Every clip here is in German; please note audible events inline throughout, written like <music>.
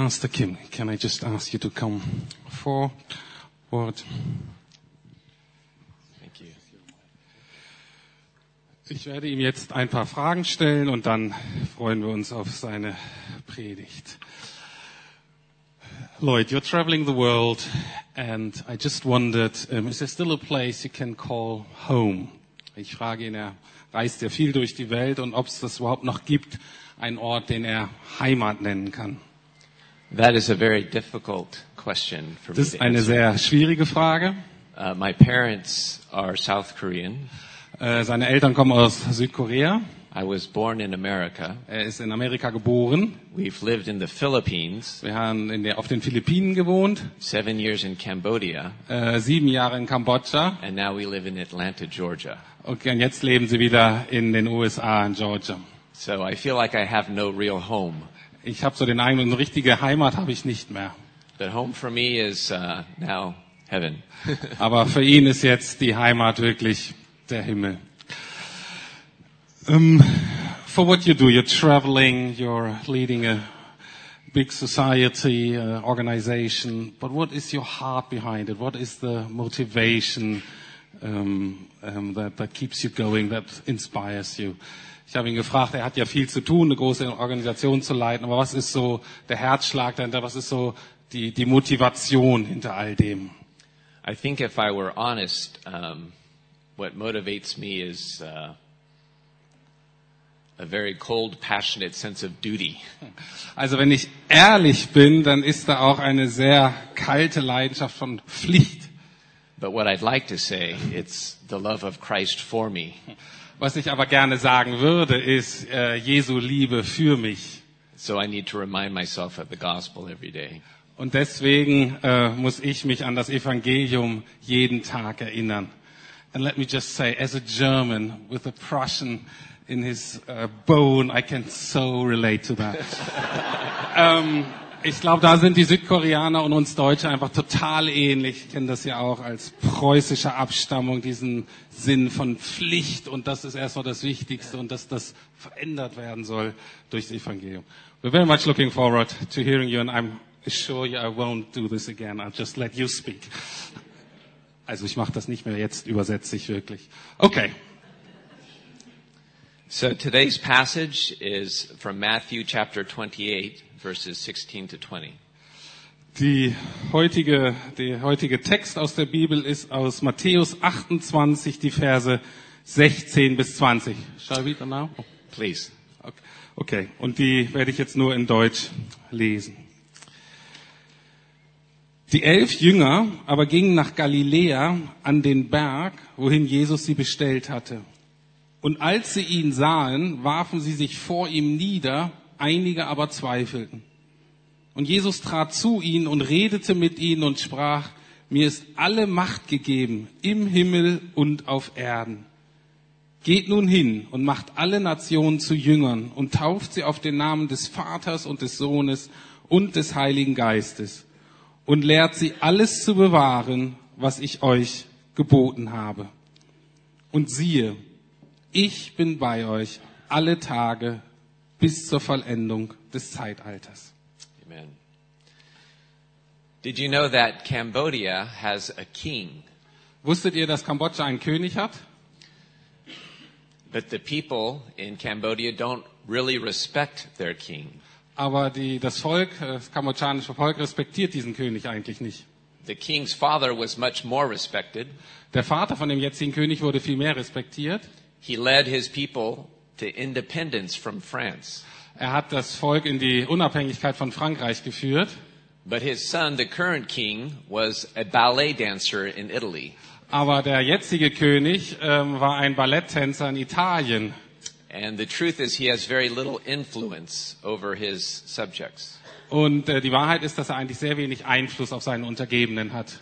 Pastor Kim, can I just ask you to come forward? Thank you. Ich werde ihm jetzt ein paar Fragen stellen und dann freuen wir uns auf seine Predigt. Lloyd, you're traveling the world and I just wondered, um, is there still a place you can call home? Ich frage ihn, er reist ja viel durch die Welt und ob es das überhaupt noch gibt, einen Ort, den er Heimat nennen kann. That is a very difficult question for Das ist eine sehr schwierige Frage. Uh, my parents are South Korean. Äh, Seine Eltern kommen aus Südkorea. I was born in America. Er ist in Amerika geboren. We've lived in the Philippines, Wir haben in der, auf den Philippinen gewohnt, seven years in Cambodia, äh, sieben Jahre in Kambodscha. and now we live in Atlanta, Georgia. Okay, und jetzt leben sie wieder in den USA, in Georgia. So I feel like I have no real home. Ich habe so den Eindruck, eine richtige Heimat habe ich nicht mehr. But home for me is uh, now heaven. <laughs> Aber für ihn ist jetzt die Heimat wirklich der Himmel. Um, for what you do, you're traveling, you're leading a big society, uh, organization, but what is your heart behind it? What is the motivation um, um, that, that keeps you going, that inspires you? Ich habe ihn gefragt, er hat ja viel zu tun, eine große Organisation zu leiten, aber was ist so der Herzschlag dahinter, was ist so die, die Motivation hinter all dem? I think if I were honest, um, what motivates me is uh, a very cold, passionate sense of duty. Also wenn ich ehrlich bin, dann ist da auch eine sehr kalte Leidenschaft von Pflicht. But what I'd like to say, it's the love of Christ for me. Was ich aber gerne sagen würde, ist äh, Jesu Liebe für mich. So I need to remind myself of the gospel every day. Und deswegen äh, muss ich mich an das Evangelium jeden Tag erinnern. And let me just say, as a German with a Prussian in his uh, bone, I can so relate to that. <laughs> ähm, ich glaube, da sind die Südkoreaner und uns Deutsche einfach total ähnlich. Ich kenne das ja auch als preußische Abstammung, diesen Sinn von Pflicht. Und das ist erstmal das Wichtigste und dass das verändert werden soll durch das Evangelium. We're very much looking forward to hearing you and I'm assure you I won't do this again. I'll just let you speak. Also ich mache das nicht mehr jetzt, übersetze ich wirklich. Okay. So today's passage is from Matthew chapter 28, verses 16 to 20. Die heutige, der heutige Text aus der Bibel ist aus Matthäus 28, die Verse 16 bis 20. Shall I read them now? Please. Okay. okay, und die werde ich jetzt nur in Deutsch lesen. Die elf Jünger aber gingen nach Galiläa an den Berg, wohin Jesus sie bestellt hatte. Und als sie ihn sahen, warfen sie sich vor ihm nieder, einige aber zweifelten. Und Jesus trat zu ihnen und redete mit ihnen und sprach, mir ist alle Macht gegeben im Himmel und auf Erden. Geht nun hin und macht alle Nationen zu Jüngern und tauft sie auf den Namen des Vaters und des Sohnes und des Heiligen Geistes und lehrt sie alles zu bewahren, was ich euch geboten habe. Und siehe, ich bin bei euch alle Tage bis zur Vollendung des Zeitalters. Amen. Did you know that Cambodia has a king, Wusstet ihr, dass Kambodscha einen König hat? but the people in Cambodia don't really respect their king? Aber die, das Volk, äh, das kambodschanische Volk respektiert diesen König eigentlich nicht. The king's father was much more respected. Der Vater von dem jetzigen König wurde viel mehr respektiert. He led his people to independence from France. Er hat das Volk in die Unabhängigkeit von Frankreich geführt. But his son, the current king, was a ballet dancer in Italy. Aber der jetzige König ähm, war ein Balletttänzer in Italien. And the truth is, he has very little influence over his subjects. Und äh, die Wahrheit ist, dass er eigentlich sehr wenig Einfluss auf seine Untergebenen hat.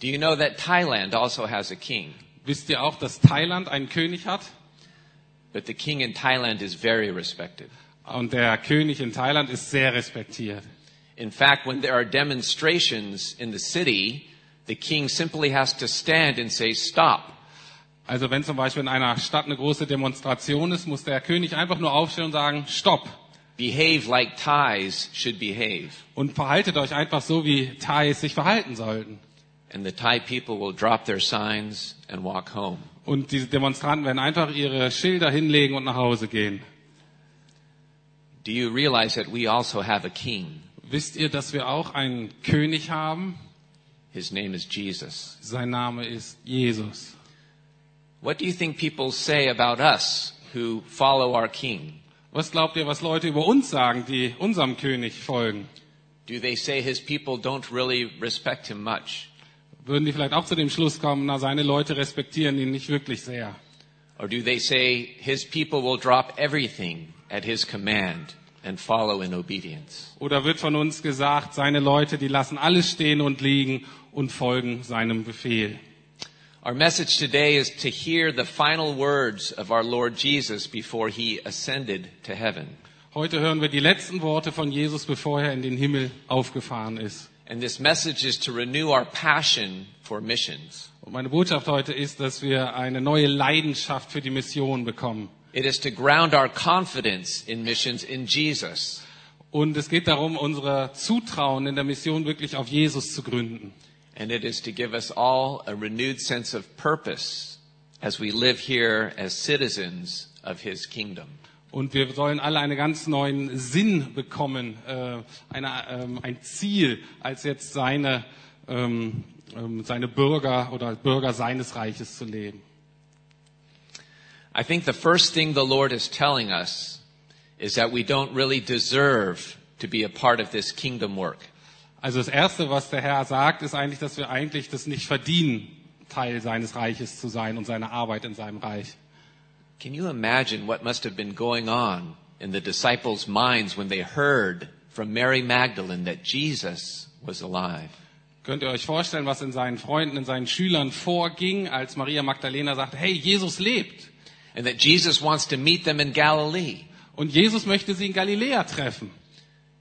Do you know that Thailand also has a king? Wisst ihr auch, dass Thailand einen König hat? But the king in Thailand is very respected. Und der König in Thailand ist sehr respektiert. In fact, when there are demonstrations in the city, the king simply has to stand and say, stop. Also wenn zum Beispiel in einer Stadt eine große Demonstration ist, muss der König einfach nur aufstehen und sagen, stopp. behave like Thais should behave. Und verhaltet euch einfach so, wie Thais sich verhalten sollten. And the Thai people will drop their signs and walk home. Und diese Demonstranten werden einfach ihre Schilder hinlegen und nach Hause gehen. Do you realize that we also have a king? Wisst ihr, dass wir auch einen König haben? His name is Jesus. Sein Name ist Jesus. What do you think people say about us who follow our king? Was glaubt ihr, was Leute über uns sagen, die unserem König folgen? Do they say his people don't really respect him much? Würden die vielleicht auch zu dem Schluss kommen, na, seine Leute respektieren ihn nicht wirklich sehr? Or do they say his people will drop everything at his command and follow in obedience? Oder wird von uns gesagt, seine Leute, die lassen alles stehen und liegen und folgen seinem Befehl? Our message today is to hear the final words of our Lord Jesus before he ascended to heaven. Heute hören wir die letzten Worte von Jesus, bevor er in den Himmel aufgefahren ist. And this message is to renew our passion for missions. Und meine Botschaft heute ist, dass wir eine neue Leidenschaft für die Mission bekommen. It is to ground our confidence in missions in Jesus. Und es geht darum, unsere Zutrauen in der Mission wirklich auf Jesus zu gründen. And it is to give us all a renewed sense of purpose as we live here as citizens of his kingdom. Und wir sollen alle einen ganz neuen Sinn bekommen, äh, eine, ähm, ein Ziel, als jetzt seine, ähm, ähm, seine Bürger oder Bürger seines Reiches zu leben. I think the first thing the Lord is telling us is that we don't really deserve to be a part of this kingdom work. Also das Erste, was der Herr sagt, ist eigentlich, dass wir eigentlich das nicht verdienen, Teil seines Reiches zu sein und seine Arbeit in seinem Reich. Can you imagine what must have been going on in the disciples' minds when they heard from Mary Magdalene that Jesus was alive? Könnt ihr euch vorstellen, was in seinen Freunden, in seinen Schülern vorging, als Maria Magdalena sagte, hey, Jesus lebt. And that Jesus wants to meet them in Galilee. Und Jesus möchte sie in Galiläa treffen.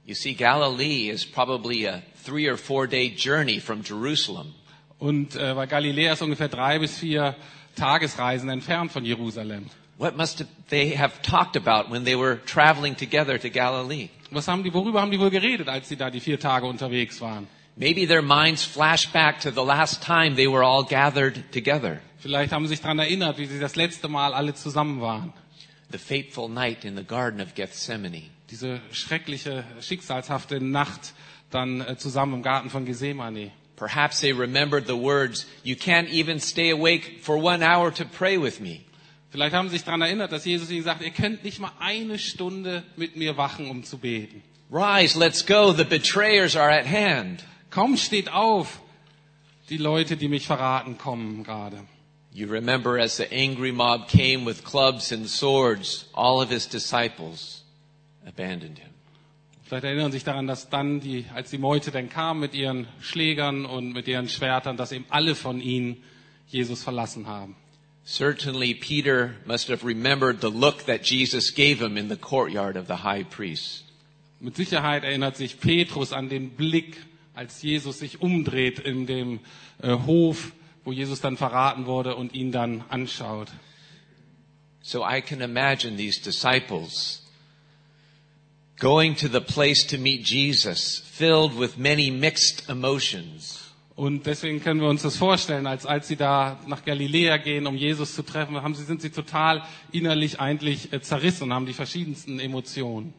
You see, Galilee is probably a three or four day journey from Jerusalem. Und äh, weil Galiläa ist ungefähr drei bis vier Tagesreisen entfernt von Jerusalem. What must they have talked about when they were traveling together to Galilee? Was haben die, worüber haben die wohl geredet, als sie da die vier Tage unterwegs waren? Maybe their minds flash back to the last time they were all gathered together. Vielleicht haben sie sich daran erinnert, wie sie das letzte Mal alle zusammen waren. The fateful night in the Garden of Gethsemane. Diese schreckliche, schicksalshafte Nacht dann äh, zusammen im Garten von Gethsemane. Perhaps they remembered the words, You can't even stay awake for one hour to pray with me. Vielleicht haben sie sich daran erinnert, dass Jesus ihnen sagt, ihr könnt nicht mal eine Stunde mit mir wachen, um zu beten. Rise, let's go, the betrayers are at hand. Komm, steht auf. Die Leute, die mich verraten, kommen gerade. You remember as the angry mob came with clubs and swords, all of his disciples abandoned him. Vielleicht erinnern Sie sich daran, dass dann, die, als die Meute dann kam mit ihren Schlägern und mit ihren Schwertern, dass eben alle von ihnen Jesus verlassen haben. Certainly Peter must have remembered the look that Jesus gave him in the courtyard of the high priest. Mit Sicherheit erinnert sich Petrus an den Blick, als Jesus sich umdreht in dem äh, Hof, wo Jesus dann verraten wurde und ihn dann anschaut. So I can imagine these disciples going to the place to meet Jesus, filled with many mixed emotions. Und deswegen können wir uns das vorstellen, als, als sie da nach Galiläa gehen, um Jesus zu treffen, haben sie, sind sie total innerlich eigentlich äh, zerrissen und haben die verschiedensten Emotionen.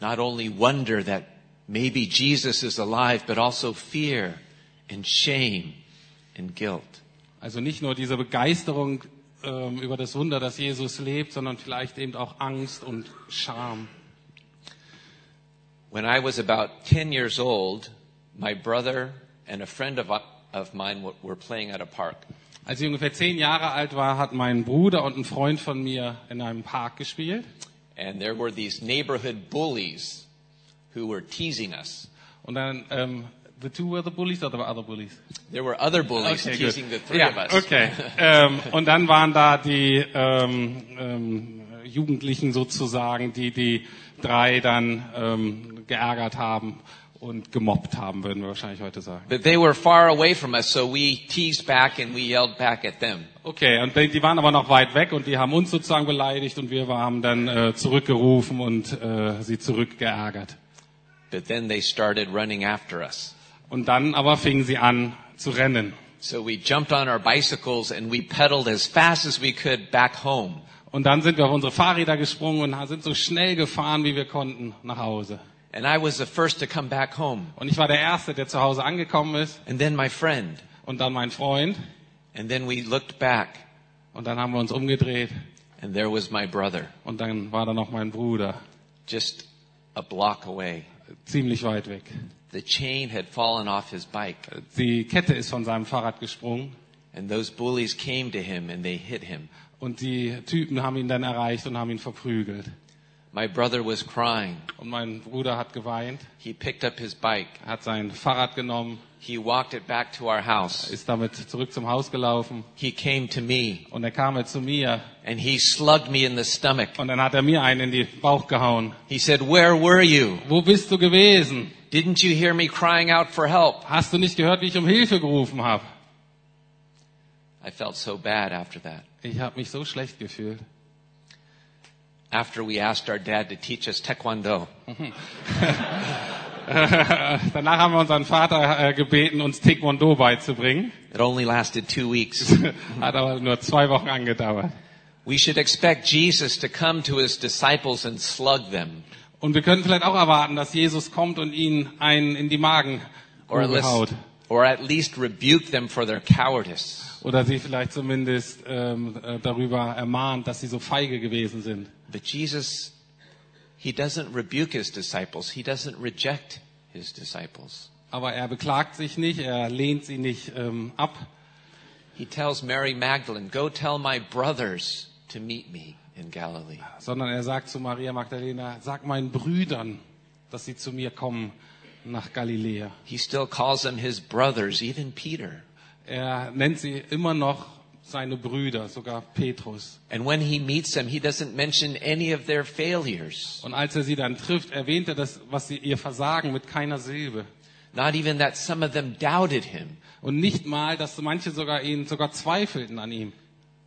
Not only wonder that maybe Jesus is alive, but also fear and shame and guilt. Also nicht nur diese Begeisterung ähm, über das Wunder, dass Jesus lebt, sondern vielleicht eben auch Angst und Scham. When I was about 10 years old, my brother and a friend of, of mine were playing at a park. Als ich ungefähr zehn Jahre alt war, hat mein Bruder und ein Freund von mir in einem Park gespielt. And there were these neighborhood bullies who were teasing us. Und dann, ähm, the two were the bullies or there were other bullies? There were other bullies Okay, teasing good. the three Ja, of us. okay. <laughs> ähm, und dann waren da die ähm, ähm, Jugendlichen sozusagen, die die drei dann ähm, geärgert haben. Und gemobbt haben, würden wir wahrscheinlich heute sagen. But they were far away from us, so we teased back and we yelled back at them. Okay, und die waren aber noch weit weg und die haben uns sozusagen beleidigt und wir haben dann äh, zurückgerufen und äh, sie zurückgeärgert. But then they started running after us. Und dann aber fingen sie an zu rennen. So we jumped on our bicycles and we pedaled as fast as we could back home. Und dann sind wir auf unsere Fahrräder gesprungen und sind so schnell gefahren, wie wir konnten, nach Hause. And I was the first to come back home. Und ich war der Erste, der zu Hause angekommen ist. And then my friend. Und dann mein Freund. And then we looked back. Und dann haben wir uns umgedreht. And there was my brother. Und dann war da noch mein Bruder. Just a block away. Ziemlich weit weg. The chain had fallen off his bike. Die Kette ist von seinem Fahrrad gesprungen. And those bullies came to him and they hit him. Und die Typen haben ihn dann erreicht und haben ihn verprügelt. My brother was crying. Und mein Bruder hat geweint. He picked up his bike. Er hat sein Fahrrad genommen. He walked it back to our house. Ist damit zurück zum Haus gelaufen. He came to me. Und er kam zu mir. And he slugged me in the stomach. Und dann hat er mir einen in den Bauch gehauen. He said, where were you? Wo bist du gewesen? Didn't you hear me crying out for help? Hast du nicht gehört, wie ich um Hilfe gerufen habe? I felt so bad after that. Ich habe mich so schlecht gefühlt. After we asked our dad to teach us Taekwondo. <laughs> Danach haben wir unseren Vater äh, gebeten, uns Taekwondo beizubringen. It only lasted two weeks. <laughs> Hat aber nur zwei Wochen angedauert. We should expect Jesus to come to his disciples and slug them. Und wir können vielleicht auch erwarten, dass Jesus kommt und ihnen einen in die Magen Or at, least, haut. or at least rebuke them for their cowardice. Oder sie vielleicht zumindest ähm, äh, darüber ermahnt, dass sie so feige gewesen sind. But Jesus, he doesn't rebuke his disciples. He doesn't reject his disciples. Aber er beklagt sich nicht, er lehnt sie nicht ähm, ab. He tells Mary Magdalene, go tell my brothers to meet me in Galilee. sondern er sagt zu Maria Magdalena, sag meinen Brüdern, dass sie zu mir kommen nach Galiläa. He still calls them his brothers, even Peter. Er nennt sie immer noch seine Brüder, sogar Petrus. And when he meets them, he doesn't mention any of their failures. Und als er sie dann trifft, erwähnt er das, was sie ihr versagen, mit keiner Silbe. Not even that some of them doubted him. Und nicht mal, dass manche sogar ihn sogar zweifelten an ihm.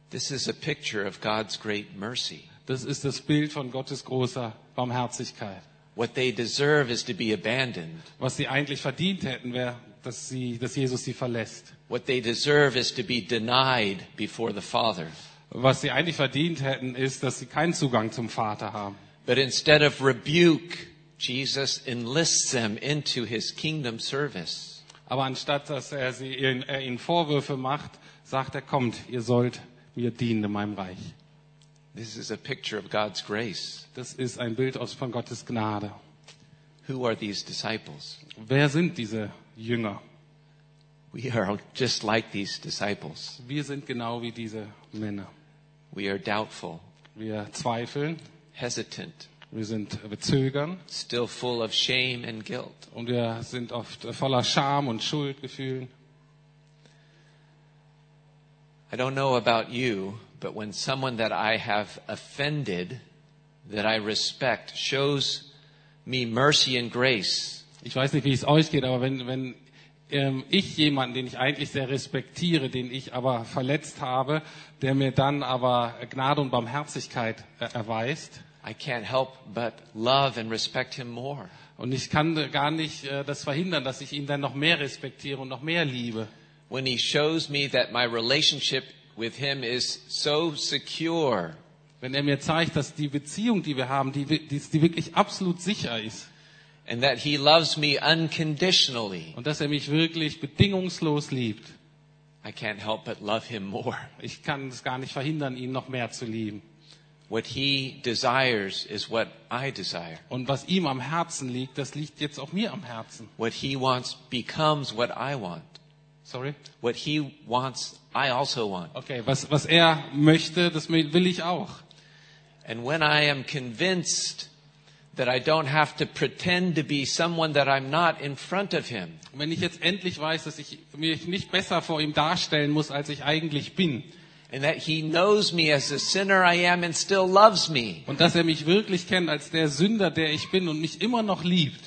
This is a picture of God's great mercy. Das ist das Bild von Gottes großer Barmherzigkeit. What they deserve is to be abandoned. Was sie eigentlich verdient hätten, wäre, dass, sie, dass Jesus sie verlässt. What they deserve is to be denied before the Father. Was sie eigentlich verdient hätten, ist, dass sie keinen Zugang zum Vater haben. But instead of rebuke, Jesus enlists them into his kingdom service. Aber anstatt dass er, sie, er ihnen Vorwürfe macht, sagt er, kommt, ihr sollt mir dienen in meinem Reich. This is a picture of God's grace. Das ist ein Bild aus von Gottes Gnade. Who are these disciples? Wer sind diese Jünger? We are just like these disciples. Wir sind genau wie diese Männer. We are doubtful, Wir zweifeln, hesitant, wir sind wir zögern still full of shame and guilt. und wir sind oft voller Scham und Schuldgefühlen. I don't know about you, but when someone that I have offended, that I respect, shows me mercy and grace, Ich weiß nicht, wie es euch geht, aber wenn, wenn ähm, ich jemanden, den ich eigentlich sehr respektiere, den ich aber verletzt habe, der mir dann aber Gnade und Barmherzigkeit äh, erweist, I can't help but love and respect him more. und ich kann gar nicht äh, das verhindern, dass ich ihn dann noch mehr respektiere und noch mehr liebe. When he shows me that my relationship with him is so secure, Wenn er mir zeigt, dass die Beziehung, die wir haben, die, die, die wirklich absolut sicher ist and that he loves me unconditionally, und dass er mich wirklich bedingungslos liebt, I can't help but love him more. ich kann es gar nicht verhindern, ihn noch mehr zu lieben. What he desires is what I desire. Und was ihm am Herzen liegt, das liegt jetzt auch mir am Herzen. What he wants becomes what I want. Sorry? What he wants, I also want. Okay, was, was er möchte, das will ich auch. And when I am convinced that I don't have to pretend to be someone that I'm not in front of him, Und wenn ich jetzt endlich weiß, dass ich mich nicht besser vor ihm darstellen muss, als ich eigentlich bin, and that he knows me as the sinner I am and still loves me, und dass er mich wirklich kennt als der Sünder, der ich bin und mich immer noch liebt,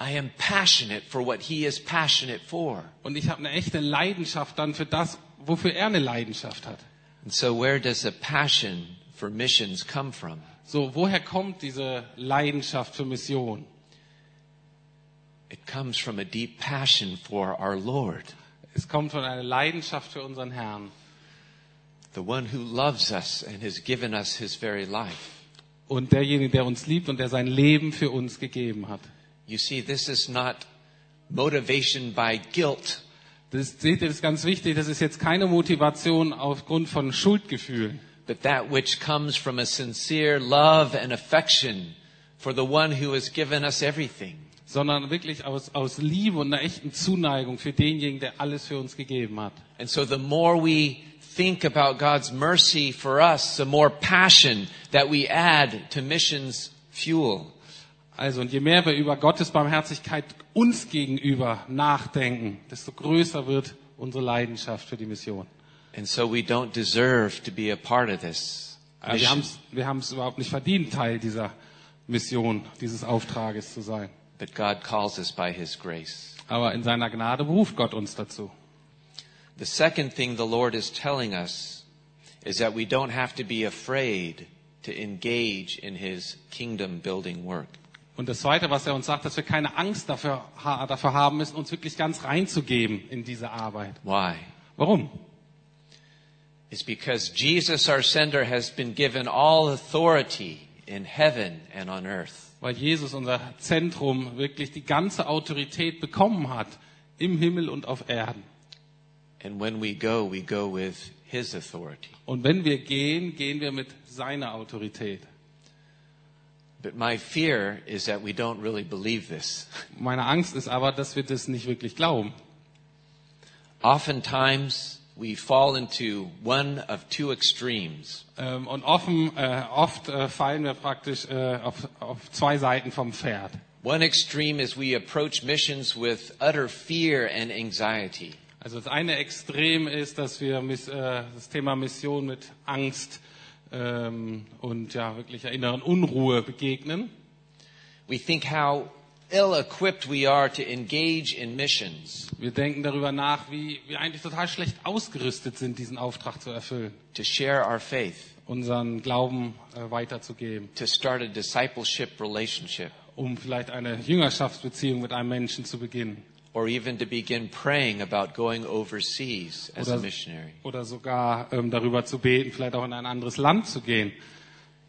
I am passionate for what he is passionate for. Und ich habe eine echte Leidenschaft dann für das, wofür er eine Leidenschaft hat. And so where does a passion for missions come from? So, woher kommt diese Leidenschaft für Mission? It comes from a deep passion for our Lord, Es kommt von einer Leidenschaft für unseren Herrn. the one who loves us and has given us his very life. Und derjenige, der uns liebt und der sein Leben für uns gegeben hat. You see, this is not motivation by guilt. Das, seht ihr, das ist ganz wichtig. Das ist jetzt keine Motivation aufgrund von Schuldgefühlen, but that which comes from a sincere love and affection for the one who has given us everything. sondern wirklich aus, aus Liebe und einer echten Zuneigung für denjenigen, der alles für uns gegeben hat. And so the more we think about God's mercy for us, the more passion that we add to missions fuel. Also, und je mehr wir über Gottes Barmherzigkeit uns gegenüber nachdenken, desto größer wird unsere Leidenschaft für die Mission. And so we don't deserve to be a part of this. Äh, Wir mission. haben es wir überhaupt nicht verdient, Teil dieser Mission, dieses Auftrages zu sein. But God calls us by His grace. Aber in seiner Gnade beruft Gott uns dazu. The second thing the Lord is telling us is that we don't have to be afraid to engage in His kingdom building work. Und das Zweite, was er uns sagt, dass wir keine Angst dafür, dafür haben müssen, uns wirklich ganz reinzugeben in diese Arbeit. Why? Warum? It's because Jesus, our sender, has been given all authority in heaven and on earth. Weil Jesus, unser Zentrum, wirklich die ganze Autorität bekommen hat im Himmel und auf Erden. And when we go, we go with His authority. Und wenn wir gehen, gehen wir mit seiner Autorität. But my fear is that we don't really believe this. Meine Angst ist aber, dass wir das nicht wirklich glauben. Oftentimes, we fall into one of two extremes. Ähm, und offen, äh, oft äh, fallen wir praktisch äh, auf, auf zwei Seiten vom Pferd. One extreme is we approach missions with utter fear and anxiety. Also das eine Extrem ist, dass wir miss, äh, das Thema Mission mit Angst ähm, und ja wirklicher inneren Unruhe begegnen. We think how ill-equipped we are to engage in missions, Wir denken darüber nach, wie wir eigentlich total schlecht ausgerüstet sind, diesen Auftrag zu erfüllen, to share our faith, unseren Glauben äh, weiterzugeben, to start a discipleship relationship, um vielleicht eine Jüngerschaftsbeziehung mit einem Menschen zu beginnen. Or even to begin praying about going overseas as a oder, missionary. oder sogar ähm, darüber zu beten, vielleicht auch in ein anderes Land zu gehen.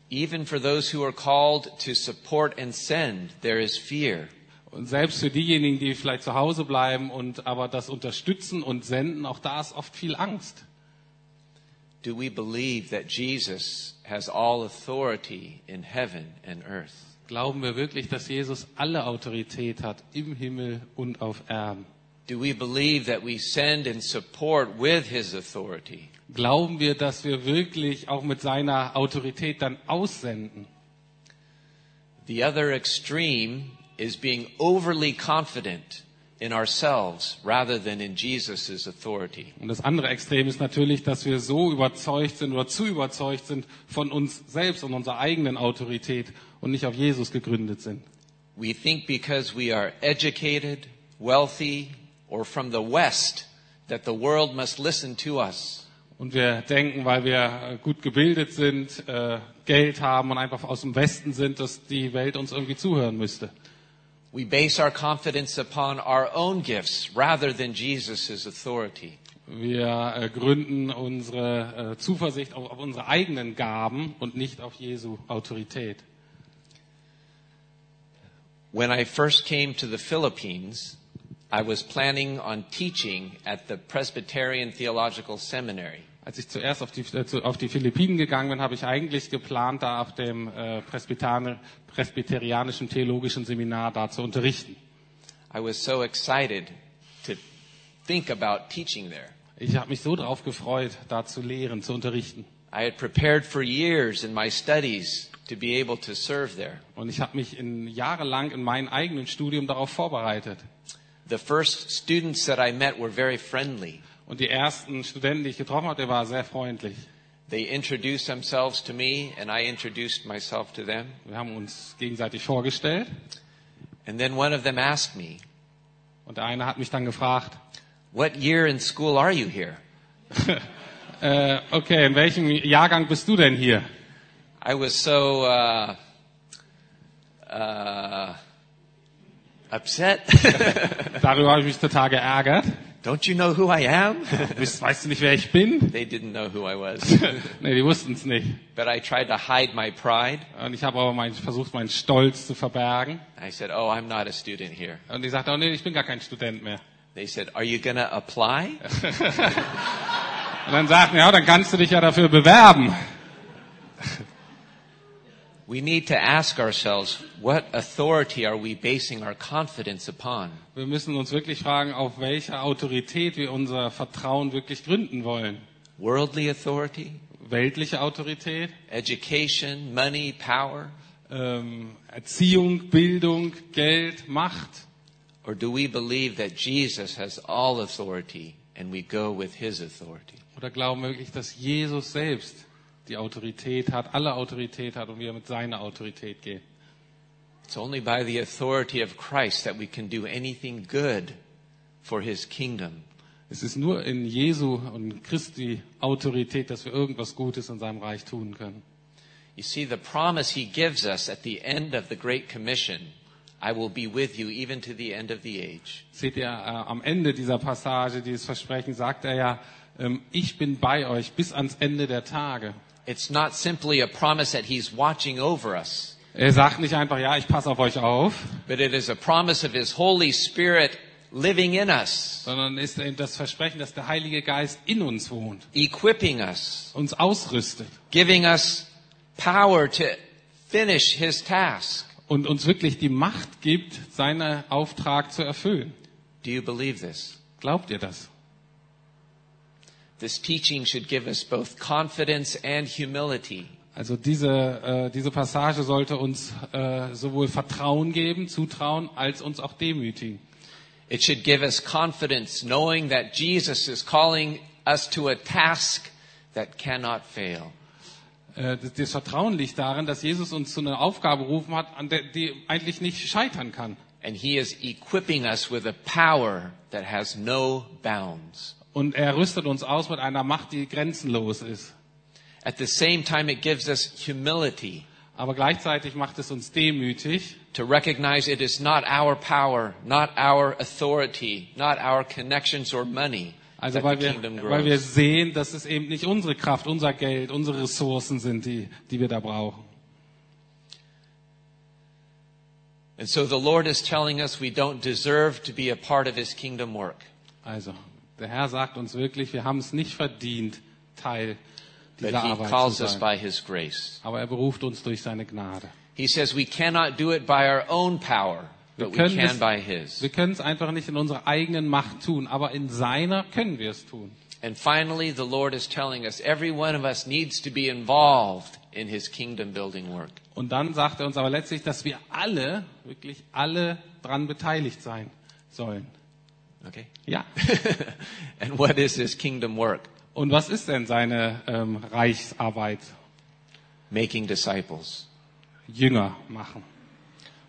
Even for those who are called to support and send, there is fear. Und selbst für diejenigen, die vielleicht zu Hause bleiben und aber das unterstützen und senden, auch da ist oft viel Angst. Do we believe that Jesus has all authority in heaven and earth? Glauben wir wirklich, dass Jesus alle Autorität hat im Himmel und auf Erden? Do we believe that we send and support with his authority? Glauben wir, dass wir wirklich auch mit seiner Autorität dann aussenden? The other extreme is being overly confident in ourselves rather than in Jesus' authority. Und das andere Extrem ist natürlich, dass wir so überzeugt sind oder zu überzeugt sind von uns selbst und unserer eigenen Autorität und nicht auf Jesus gegründet sind. We think because we are educated, wealthy, or from the West that the world must listen to us. Und wir denken, weil wir gut gebildet sind, äh, Geld haben und einfach aus dem Westen sind, dass die Welt uns irgendwie zuhören müsste. We base our confidence upon our own gifts rather than Jesus' authority. Wir äh, gründen unsere äh, Zuversicht auf, auf unsere eigenen Gaben und nicht auf Jesu Autorität. When I first came to the Philippines, I was planning on teaching at the Presbyterian Theological Seminary. Als ich zuerst auf die, äh, auf die Philippinen gegangen bin, habe ich eigentlich geplant, da auf dem äh, Presbyterianischen Theologischen Seminar da zu unterrichten. I was so excited to think about teaching there. Ich habe mich so drauf gefreut, da zu lehren, zu unterrichten. I had prepared for years in my studies to be able to serve there. Und ich habe mich in, jahrelang in meinem eigenen Studium darauf vorbereitet. The first students that I met were very friendly. Und die ersten Studenten, die ich getroffen habe, der war sehr freundlich. They introduced themselves to me and I introduced myself to them. Wir haben uns gegenseitig vorgestellt. And then one of them asked me, Und hat mich dann gefragt, What year in school are you here? <laughs> äh, okay, in welchem Jahrgang bist du denn hier? I was so uh, uh, upset. <laughs> Darüber habe ich mich total geärgert. Don't you know who I am? <laughs> Weißt, weißt du nicht, wer ich bin? they didn't know who I was. <laughs> nee, die wussten es nicht. but I tried to hide my pride. Und ich habe aber mein, versucht, meinen Stolz zu verbergen. I said, Oh, I'm not a student here. Und ich sagte, oh nee, ich bin gar kein Student mehr. They said, Are you to apply? Und dann sagten, ja, dann kannst du dich ja dafür bewerben. We need to ask ourselves, what authority are we basing our confidence upon? Wir müssen uns wirklich fragen, auf welcher Autorität wir unser Vertrauen wirklich gründen wollen. Worldly authority? Weltliche Autorität, Education, money, power? ähm, Erziehung, Bildung, Geld, Macht. Or do we believe that Jesus has all authority and we go with his authority? Oder glauben wir wirklich, dass Jesus selbst die Autorität hat, alle Autorität hat und wir mit seiner Autorität gehen? It's only by the authority of Christ that we can do anything good for his kingdom. Es ist nur in Jesu und Christi Autorität, dass wir irgendwas Gutes in seinem Reich tun können. You see, the promise he gives us at the end of the Great Commission I will be with you even to the end of the age. Seht ihr, äh, am Ende dieser Passage, dieses Versprechen, sagt er ja, ähm, ich bin bei euch bis ans Ende der Tage. It's not simply a promise that he's watching over us, Er sagt nicht einfach, ja, ich passe auf euch auf, but it is a promise of his Holy Spirit living in us, sondern ist das Versprechen, dass der Heilige Geist in uns wohnt, equipping us, uns ausrüstet giving us power to finish his task. und uns wirklich die Macht gibt, seinen Auftrag zu erfüllen. Do you believe this? Glaubt ihr das? This teaching should give us both confidence and humility. Also diese, äh, diese Passage sollte uns äh, sowohl Vertrauen geben, Zutrauen, als uns auch demütigen. It should give us confidence knowing that Jesus is calling us to a task that cannot fail. Äh, das, das Vertrauen liegt darin, dass Jesus uns zu einer Aufgabe berufen hat, an der die eigentlich nicht scheitern kann. And he is equipping us with a power that has no bounds. Und er rüstet uns aus mit einer Macht, die grenzenlos ist. At the same time, it gives us humility Aber gleichzeitig macht es uns demütig, to recognize it is not our power, not our authority, not our connections or money also weil wir, weil wir sehen, dass es eben nicht unsere Kraft, unser Geld, unsere Ressourcen sind, die, die wir da brauchen. And so the Lord is telling us we don't deserve to be a part of his kingdom work. Also, der Herr sagt uns wirklich, wir haben es nicht verdient, Teil dieser he Arbeit zu sein. Aber er beruft uns durch seine Gnade. He says we cannot do it by our own power, Wir but we können, can es, by his. wir können es einfach nicht in unserer eigenen Macht tun, aber in seiner können wir es tun. And finally, the Lord is telling us every one of us needs to be involved in his kingdom building work. Und dann sagt er uns aber letztlich, dass wir alle, wirklich alle dran beteiligt sein sollen. Okay? Ja. <laughs> and what is his kingdom work? Und was ist denn seine ähm, Reichsarbeit? Making disciples. Jünger machen.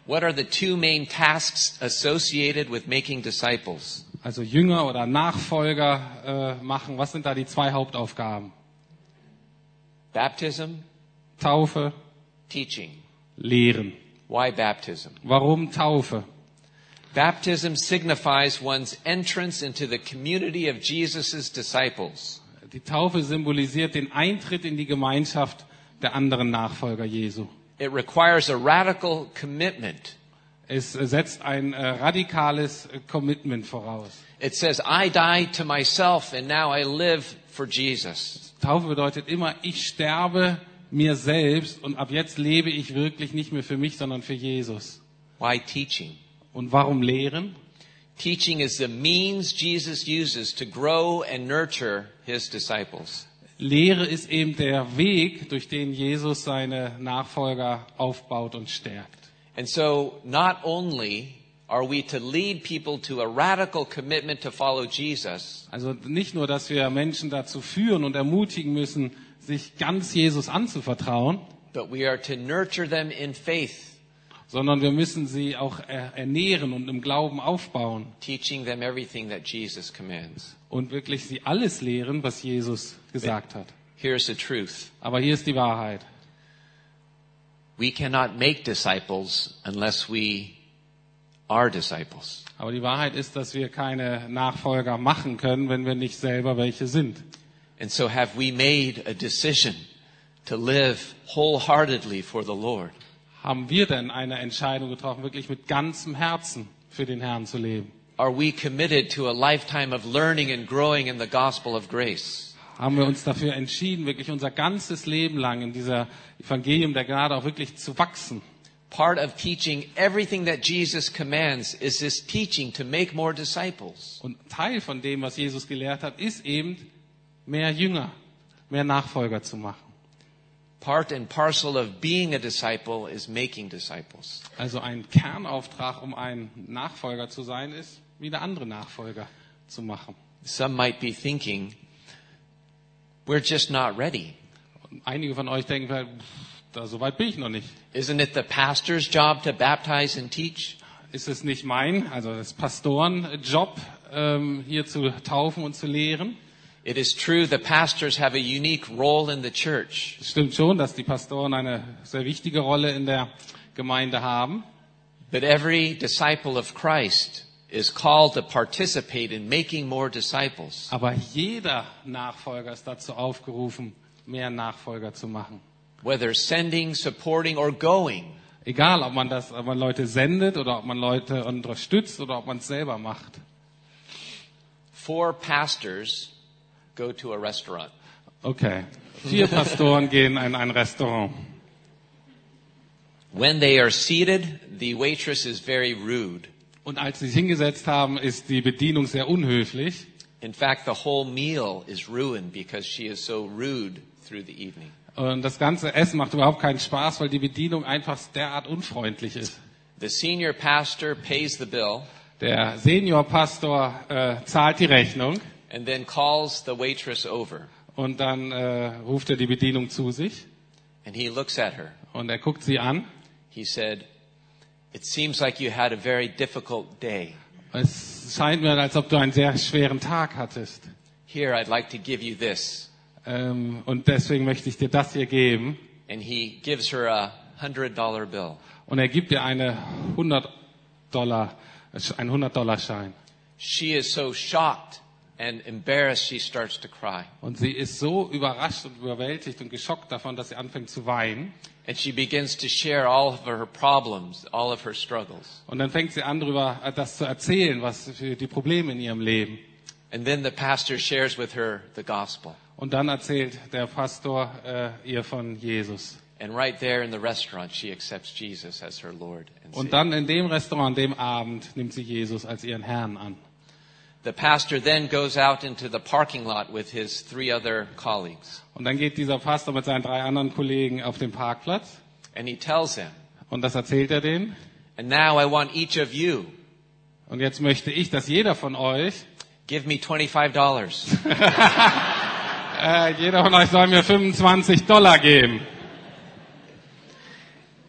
What are the two main tasks associated with making disciples? Also Jünger oder Nachfolger äh, machen. Was sind da die zwei Hauptaufgaben? Baptism, Taufe, teaching. Lehren. Why baptism? Warum Taufe? Baptism signifies one's entrance into the community of Jesus' disciples. Die Taufe symbolisiert den Eintritt in die Gemeinschaft der anderen Nachfolger Jesu. It requires a radical commitment. Es setzt ein äh, radikales äh, Commitment voraus. It says, I die to myself and now I live for Jesus. Taufe bedeutet immer, ich sterbe mir selbst und ab jetzt lebe ich wirklich nicht mehr für mich, sondern für Jesus. Why teaching? Und warum lehren? Teaching is the means Jesus uses to grow and nurture his disciples. Lehre ist eben der Weg, durch den Jesus seine Nachfolger aufbaut und stärkt. And so, not only are we to lead people to a radical commitment to follow Jesus, Also nicht nur, dass wir Menschen dazu führen und ermutigen müssen, sich ganz Jesus anzuvertrauen, but we are to nurture them in faith sondern wir müssen sie auch er- ernähren und im Glauben aufbauen und wirklich sie alles lehren, was Jesus gesagt hat. Aber hier ist die Wahrheit. We cannot make disciples unless we are disciples. Aber die Wahrheit ist, dass wir keine Nachfolger machen können, wenn wir nicht selber welche sind. And so have we made a decision to live wholeheartedly for the Lord? Haben wir denn eine Entscheidung getroffen, wirklich mit ganzem Herzen für den Herrn zu leben? Are we committed to a lifetime of learning and growing in the gospel of grace? Haben wir uns dafür entschieden, wirklich unser ganzes Leben lang in dieser Evangelium der Gnade auch wirklich zu wachsen? Part of teaching everything that Jesus commands is this teaching to make more disciples. Und Teil von dem, was Jesus gelehrt hat, ist eben mehr Jünger, mehr Nachfolger zu machen. Part and parcel of being a disciple is making disciples. Also ein Kernauftrag, um ein Nachfolger zu sein, ist, wieder andere Nachfolger zu machen. Some might be thinking, we're just not ready. Und einige von euch denken, vielleicht, da, so weit bin ich noch nicht. Isn't it the pastor's job to baptize and teach? Ist es nicht mein, also das Pastorenjob, ähm, hier zu taufen und zu lehren? It is true the pastors have a unique role in the church, Es stimmt schon, dass die Pastoren eine sehr wichtige Rolle in der Gemeinde haben. but every disciple of Christ is called to participate in making more disciples. Aber jeder Nachfolger ist dazu aufgerufen, mehr Nachfolger zu machen. Whether sending, supporting, or going, Egal, ob man das, ob man Leute sendet oder ob man Leute unterstützt oder ob man es selber macht. four pastors go to a restaurant. Okay. Vier Pastoren gehen in ein Restaurant. When they are seated, the waitress is very rude. Und als sie sich hingesetzt haben, ist die Bedienung sehr unhöflich. In fact, the whole meal is ruined because she is so rude through the evening. Und das ganze Essen macht überhaupt keinen Spaß, weil die Bedienung einfach derart unfreundlich ist. The senior pastor pays the bill Der Seniorpastor äh, zahlt die Rechnung and then calls the waitress over. und dann äh, ruft er die Bedienung zu sich And he looks at her. und er guckt sie an. He said, It seems like you had a very difficult day. Es scheint mir, als ob du einen sehr schweren Tag hattest. Here, I'd like to give you this. Ähm, und deswegen möchte ich dir das hier geben. And he gives her a hundred dollar bill. Und er gibt dir eine 100 Dollar, einen 100 Dollar Schein. She is so shocked and embarrassed, she starts to cry. Und sie ist so überrascht und überwältigt und geschockt davon, dass sie anfängt zu weinen. And she begins to share all of her problems, all of her struggles. Und dann fängt sie an, darüber äh, das zu erzählen, was für die Probleme in ihrem Leben. And then the pastor shares with her the gospel. Und dann erzählt der Pastor äh, ihr von Jesus. And right there in the restaurant, she accepts Jesus as her Lord and Und dann in dem Restaurant, an dem Abend, nimmt sie Jesus als ihren Herrn an. The pastor then goes out into the parking lot with his three other colleagues. Und dann geht dieser Pastor mit seinen drei anderen Kollegen auf den Parkplatz And he tells them, und das erzählt er denen. And now I want each of you, Und jetzt möchte ich, dass jeder von euch, give me $25. <laughs> äh, jeder von euch soll mir 25 Dollar geben.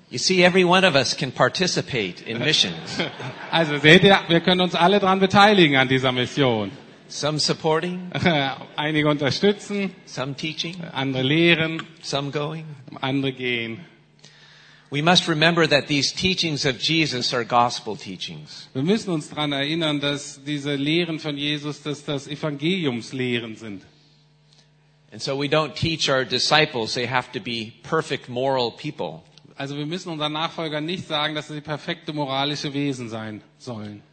You see, every one of us can participate in missions. <laughs> Also seht ihr, wir können uns alle dran beteiligen an dieser Mission. Some supporting, <laughs> Einige unterstützen, some teaching, andere lehren, some going. andere gehen. We must remember that these teachings of Jesus are gospel teachings. Wir müssen uns daran erinnern, dass diese Lehren von Jesus, dass das Evangeliumslehren sind. And so we don't teach our disciples they have to be perfect moral people. Also wir müssen unseren Nachfolgern nicht sagen, dass sie perfekte moralische Wesen sein sollen.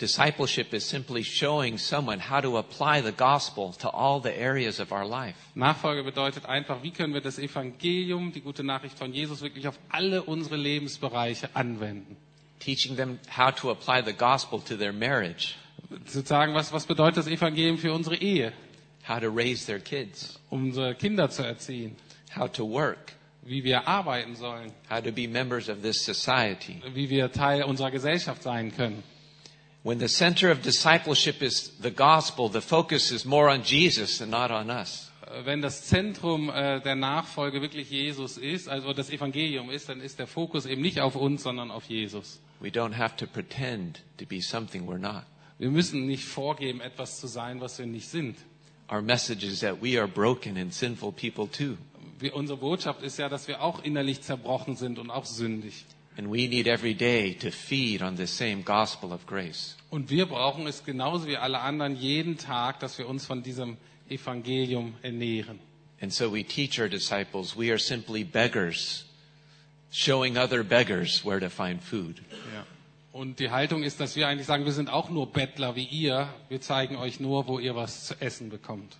Discipleship is simply showing someone how to apply the gospel to all the areas of our life. Nachfolge bedeutet einfach, wie können wir das Evangelium, die gute Nachricht von Jesus, wirklich auf alle unsere Lebensbereiche anwenden. Teaching them how to apply the gospel to their marriage, Zu sagen, was, was bedeutet das Evangelium für unsere Ehe, how to raise their kids, um unsere Kinder zu erziehen, how to work, wie wir arbeiten sollen, how to be members of this society. wie wir Teil unserer Gesellschaft sein können. When the center of discipleship is the gospel, the focus is more on Jesus and not on us. äh, wenn das Zentrum äh, der Nachfolge wirklich Jesus ist, also das Evangelium ist, dann ist der Fokus eben nicht auf uns, sondern auf Jesus. We don't have to pretend to be something we're not. Wir müssen nicht vorgeben, etwas zu sein, was wir nicht sind. Our message is that we are broken and sinful people too. Wir, unsere Botschaft ist ja, dass wir auch innerlich zerbrochen sind und auch sündig. And we need every day to feed on this same gospel of grace. Und wir brauchen es genauso wie alle anderen jeden Tag, dass wir uns von diesem Evangelium ernähren. And so we teach our disciples we are simply beggars, showing other beggars where to find food. Ja. Und die Haltung ist, dass wir eigentlich sagen, wir sind auch nur Bettler wie ihr. Wir zeigen euch nur, wo ihr was zu essen bekommt.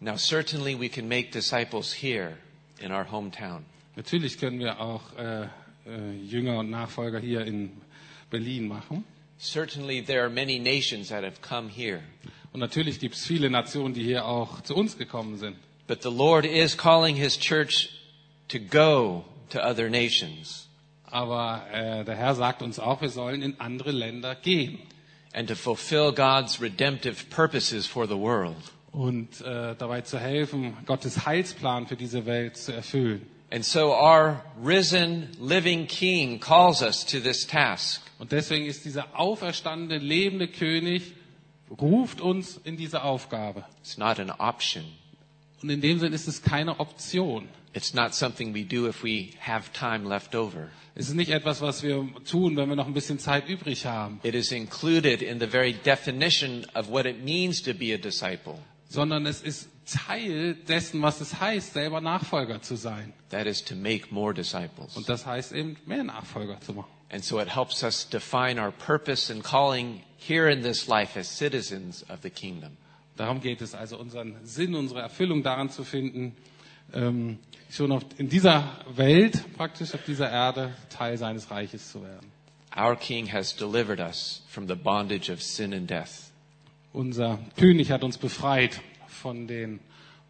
Now, certainly we can make disciples here in our hometown. Natürlich können wir auch äh, äh, Jünger und Nachfolger hier in Berlin machen. Certainly there are many nations that have come here. Und natürlich gibt es viele Nationen, die hier auch zu uns gekommen sind. But the Lord is calling His church to go to other nations Aber äh, der Herr sagt uns auch, wir sollen in andere Länder gehen and to fulfill God's redemptive purposes for the world. Und äh, dabei zu helfen, Gottes Heilsplan für diese Welt zu erfüllen. And so our risen, living King calls us to this task. Und deswegen ist dieser auferstandene, lebende König, ruft uns in diese Aufgabe. It's not an option. Und in dem Sinn ist es keine Option. It's not something we do if we have time left over. Es ist nicht etwas, was wir tun, wenn wir noch ein bisschen Zeit übrig haben, It is included in the very definition of what it means to be a disciple. Sondern es ist Teil dessen, was es heißt, selber Nachfolger zu sein. That is to make more disciples. Und das heißt eben, mehr Nachfolger zu machen. And so it helps us define our purpose and calling here in this life as citizens of the kingdom. Darum geht es also, unseren Sinn, unsere Erfüllung daran zu finden, ähm, schon auf, in dieser Welt, praktisch auf dieser Erde, Teil seines Reiches zu werden. Our King has delivered us from the bondage of sin and death. Unser König hat uns befreit von den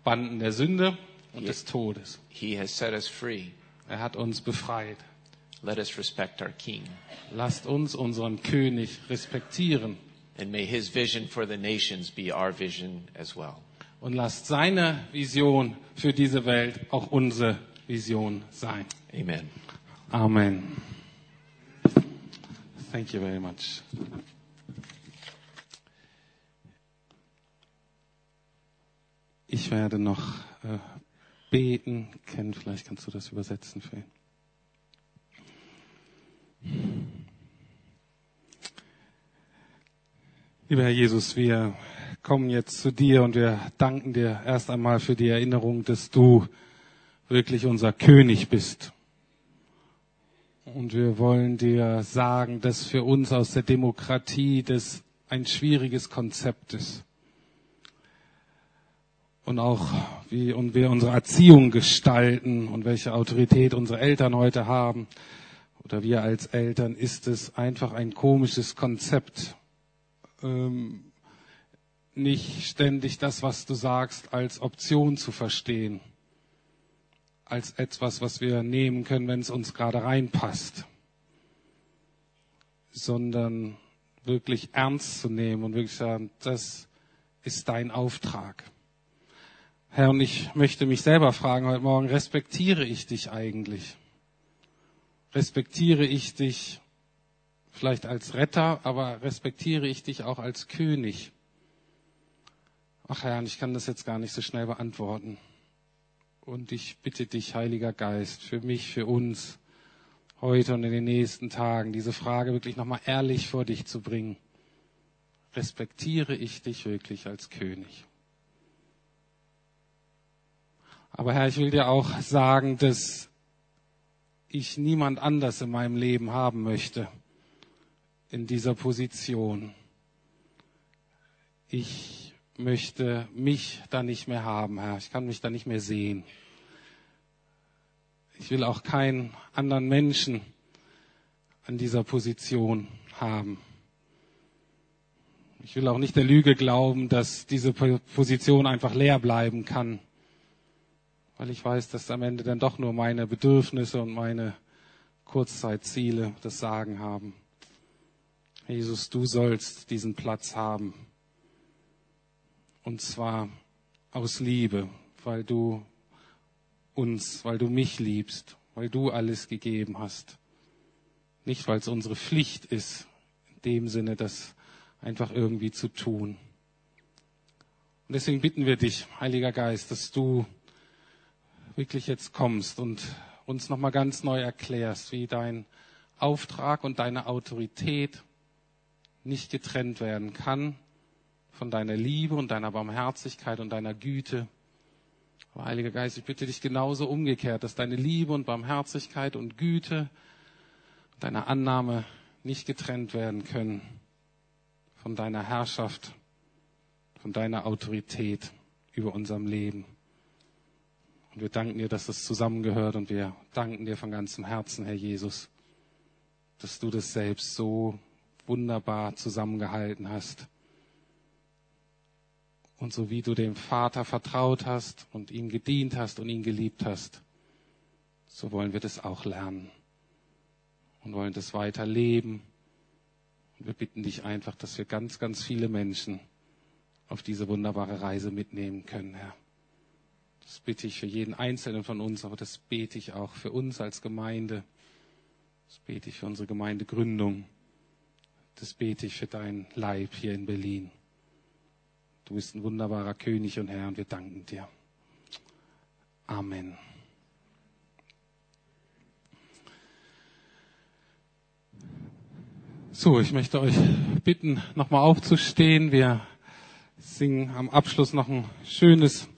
Banden der Sünde und Ja. des Todes. He has set us free. Er hat uns befreit. Let us respect our King. Lasst uns unseren König respektieren And may his vision for the nations be our vision as well. und lasst seine Vision für diese Welt auch unsere Vision sein. Amen. Amen. Thank you very much. Ich werde noch äh, beten. Ken, vielleicht kannst du das übersetzen für ihn. Lieber Herr Jesus, wir kommen jetzt zu dir und wir danken dir erst einmal für die Erinnerung, dass du wirklich unser König bist. Und wir wollen dir sagen, dass für uns aus der Demokratie das ein schwieriges Konzept ist. Und auch wie und wir unsere Erziehung gestalten und welche Autorität unsere Eltern heute haben oder wir als Eltern, ist es einfach ein komisches Konzept. Ähm, nicht ständig das, was du sagst, als Option zu verstehen als etwas, was wir nehmen können, wenn es uns gerade reinpasst, sondern wirklich ernst zu nehmen und wirklich sagen, das ist dein Auftrag. Herr, und ich möchte mich selber fragen heute Morgen, respektiere ich dich eigentlich? Respektiere ich dich vielleicht als Retter, aber respektiere ich dich auch als König? Ach Herr, ich kann das jetzt gar nicht so schnell beantworten. Und ich bitte dich, Heiliger Geist, für mich, für uns, heute und in den nächsten Tagen, diese Frage wirklich nochmal ehrlich vor dich zu bringen. Respektiere ich dich wirklich als König? Aber Herr, ich will dir auch sagen, dass ich niemand anders in meinem Leben haben möchte in dieser Position. Ich möchte mich da nicht mehr haben, Herr. Ich kann mich da nicht mehr sehen. Ich will auch keinen anderen Menschen an dieser Position haben. Ich will auch nicht der Lüge glauben, dass diese Position einfach leer bleiben kann, weil ich weiß, dass am Ende dann doch nur meine Bedürfnisse und meine Kurzzeitziele das Sagen haben. Jesus, du sollst diesen Platz haben. Und zwar aus Liebe, weil du uns, weil du mich liebst, weil du alles gegeben hast. Nicht, weil es unsere Pflicht ist, in dem Sinne, das einfach irgendwie zu tun. Und deswegen bitten wir dich, Heiliger Geist, dass du wirklich jetzt kommst und uns nochmal ganz neu erklärst, wie dein Auftrag und deine Autorität nicht getrennt werden kann von deiner Liebe und deiner Barmherzigkeit und deiner Güte. Aber Heiliger Geist, ich bitte dich genauso umgekehrt, dass deine Liebe und Barmherzigkeit und Güte, deine Annahme nicht getrennt werden können von deiner Herrschaft, von deiner Autorität über unserem Leben. Und wir danken dir, dass das zusammengehört und wir danken dir von ganzem Herzen, Herr Jesus, dass du das selbst so wunderbar zusammengehalten hast. Und so wie du dem Vater vertraut hast und ihm gedient hast und ihn geliebt hast, so wollen wir das auch lernen und wollen das weiter leben. Und wir bitten dich einfach, dass wir ganz, ganz viele Menschen auf diese wunderbare Reise mitnehmen können, Herr. Das bitte ich für jeden Einzelnen von uns, aber das bete ich auch für uns als Gemeinde. Das bete ich für unsere Gemeindegründung. Das bete ich für dein Leib hier in Berlin. Du bist ein wunderbarer König und Herr und wir danken dir. Amen. So, ich möchte euch bitten, nochmal aufzustehen. Wir singen am Abschluss noch ein schönes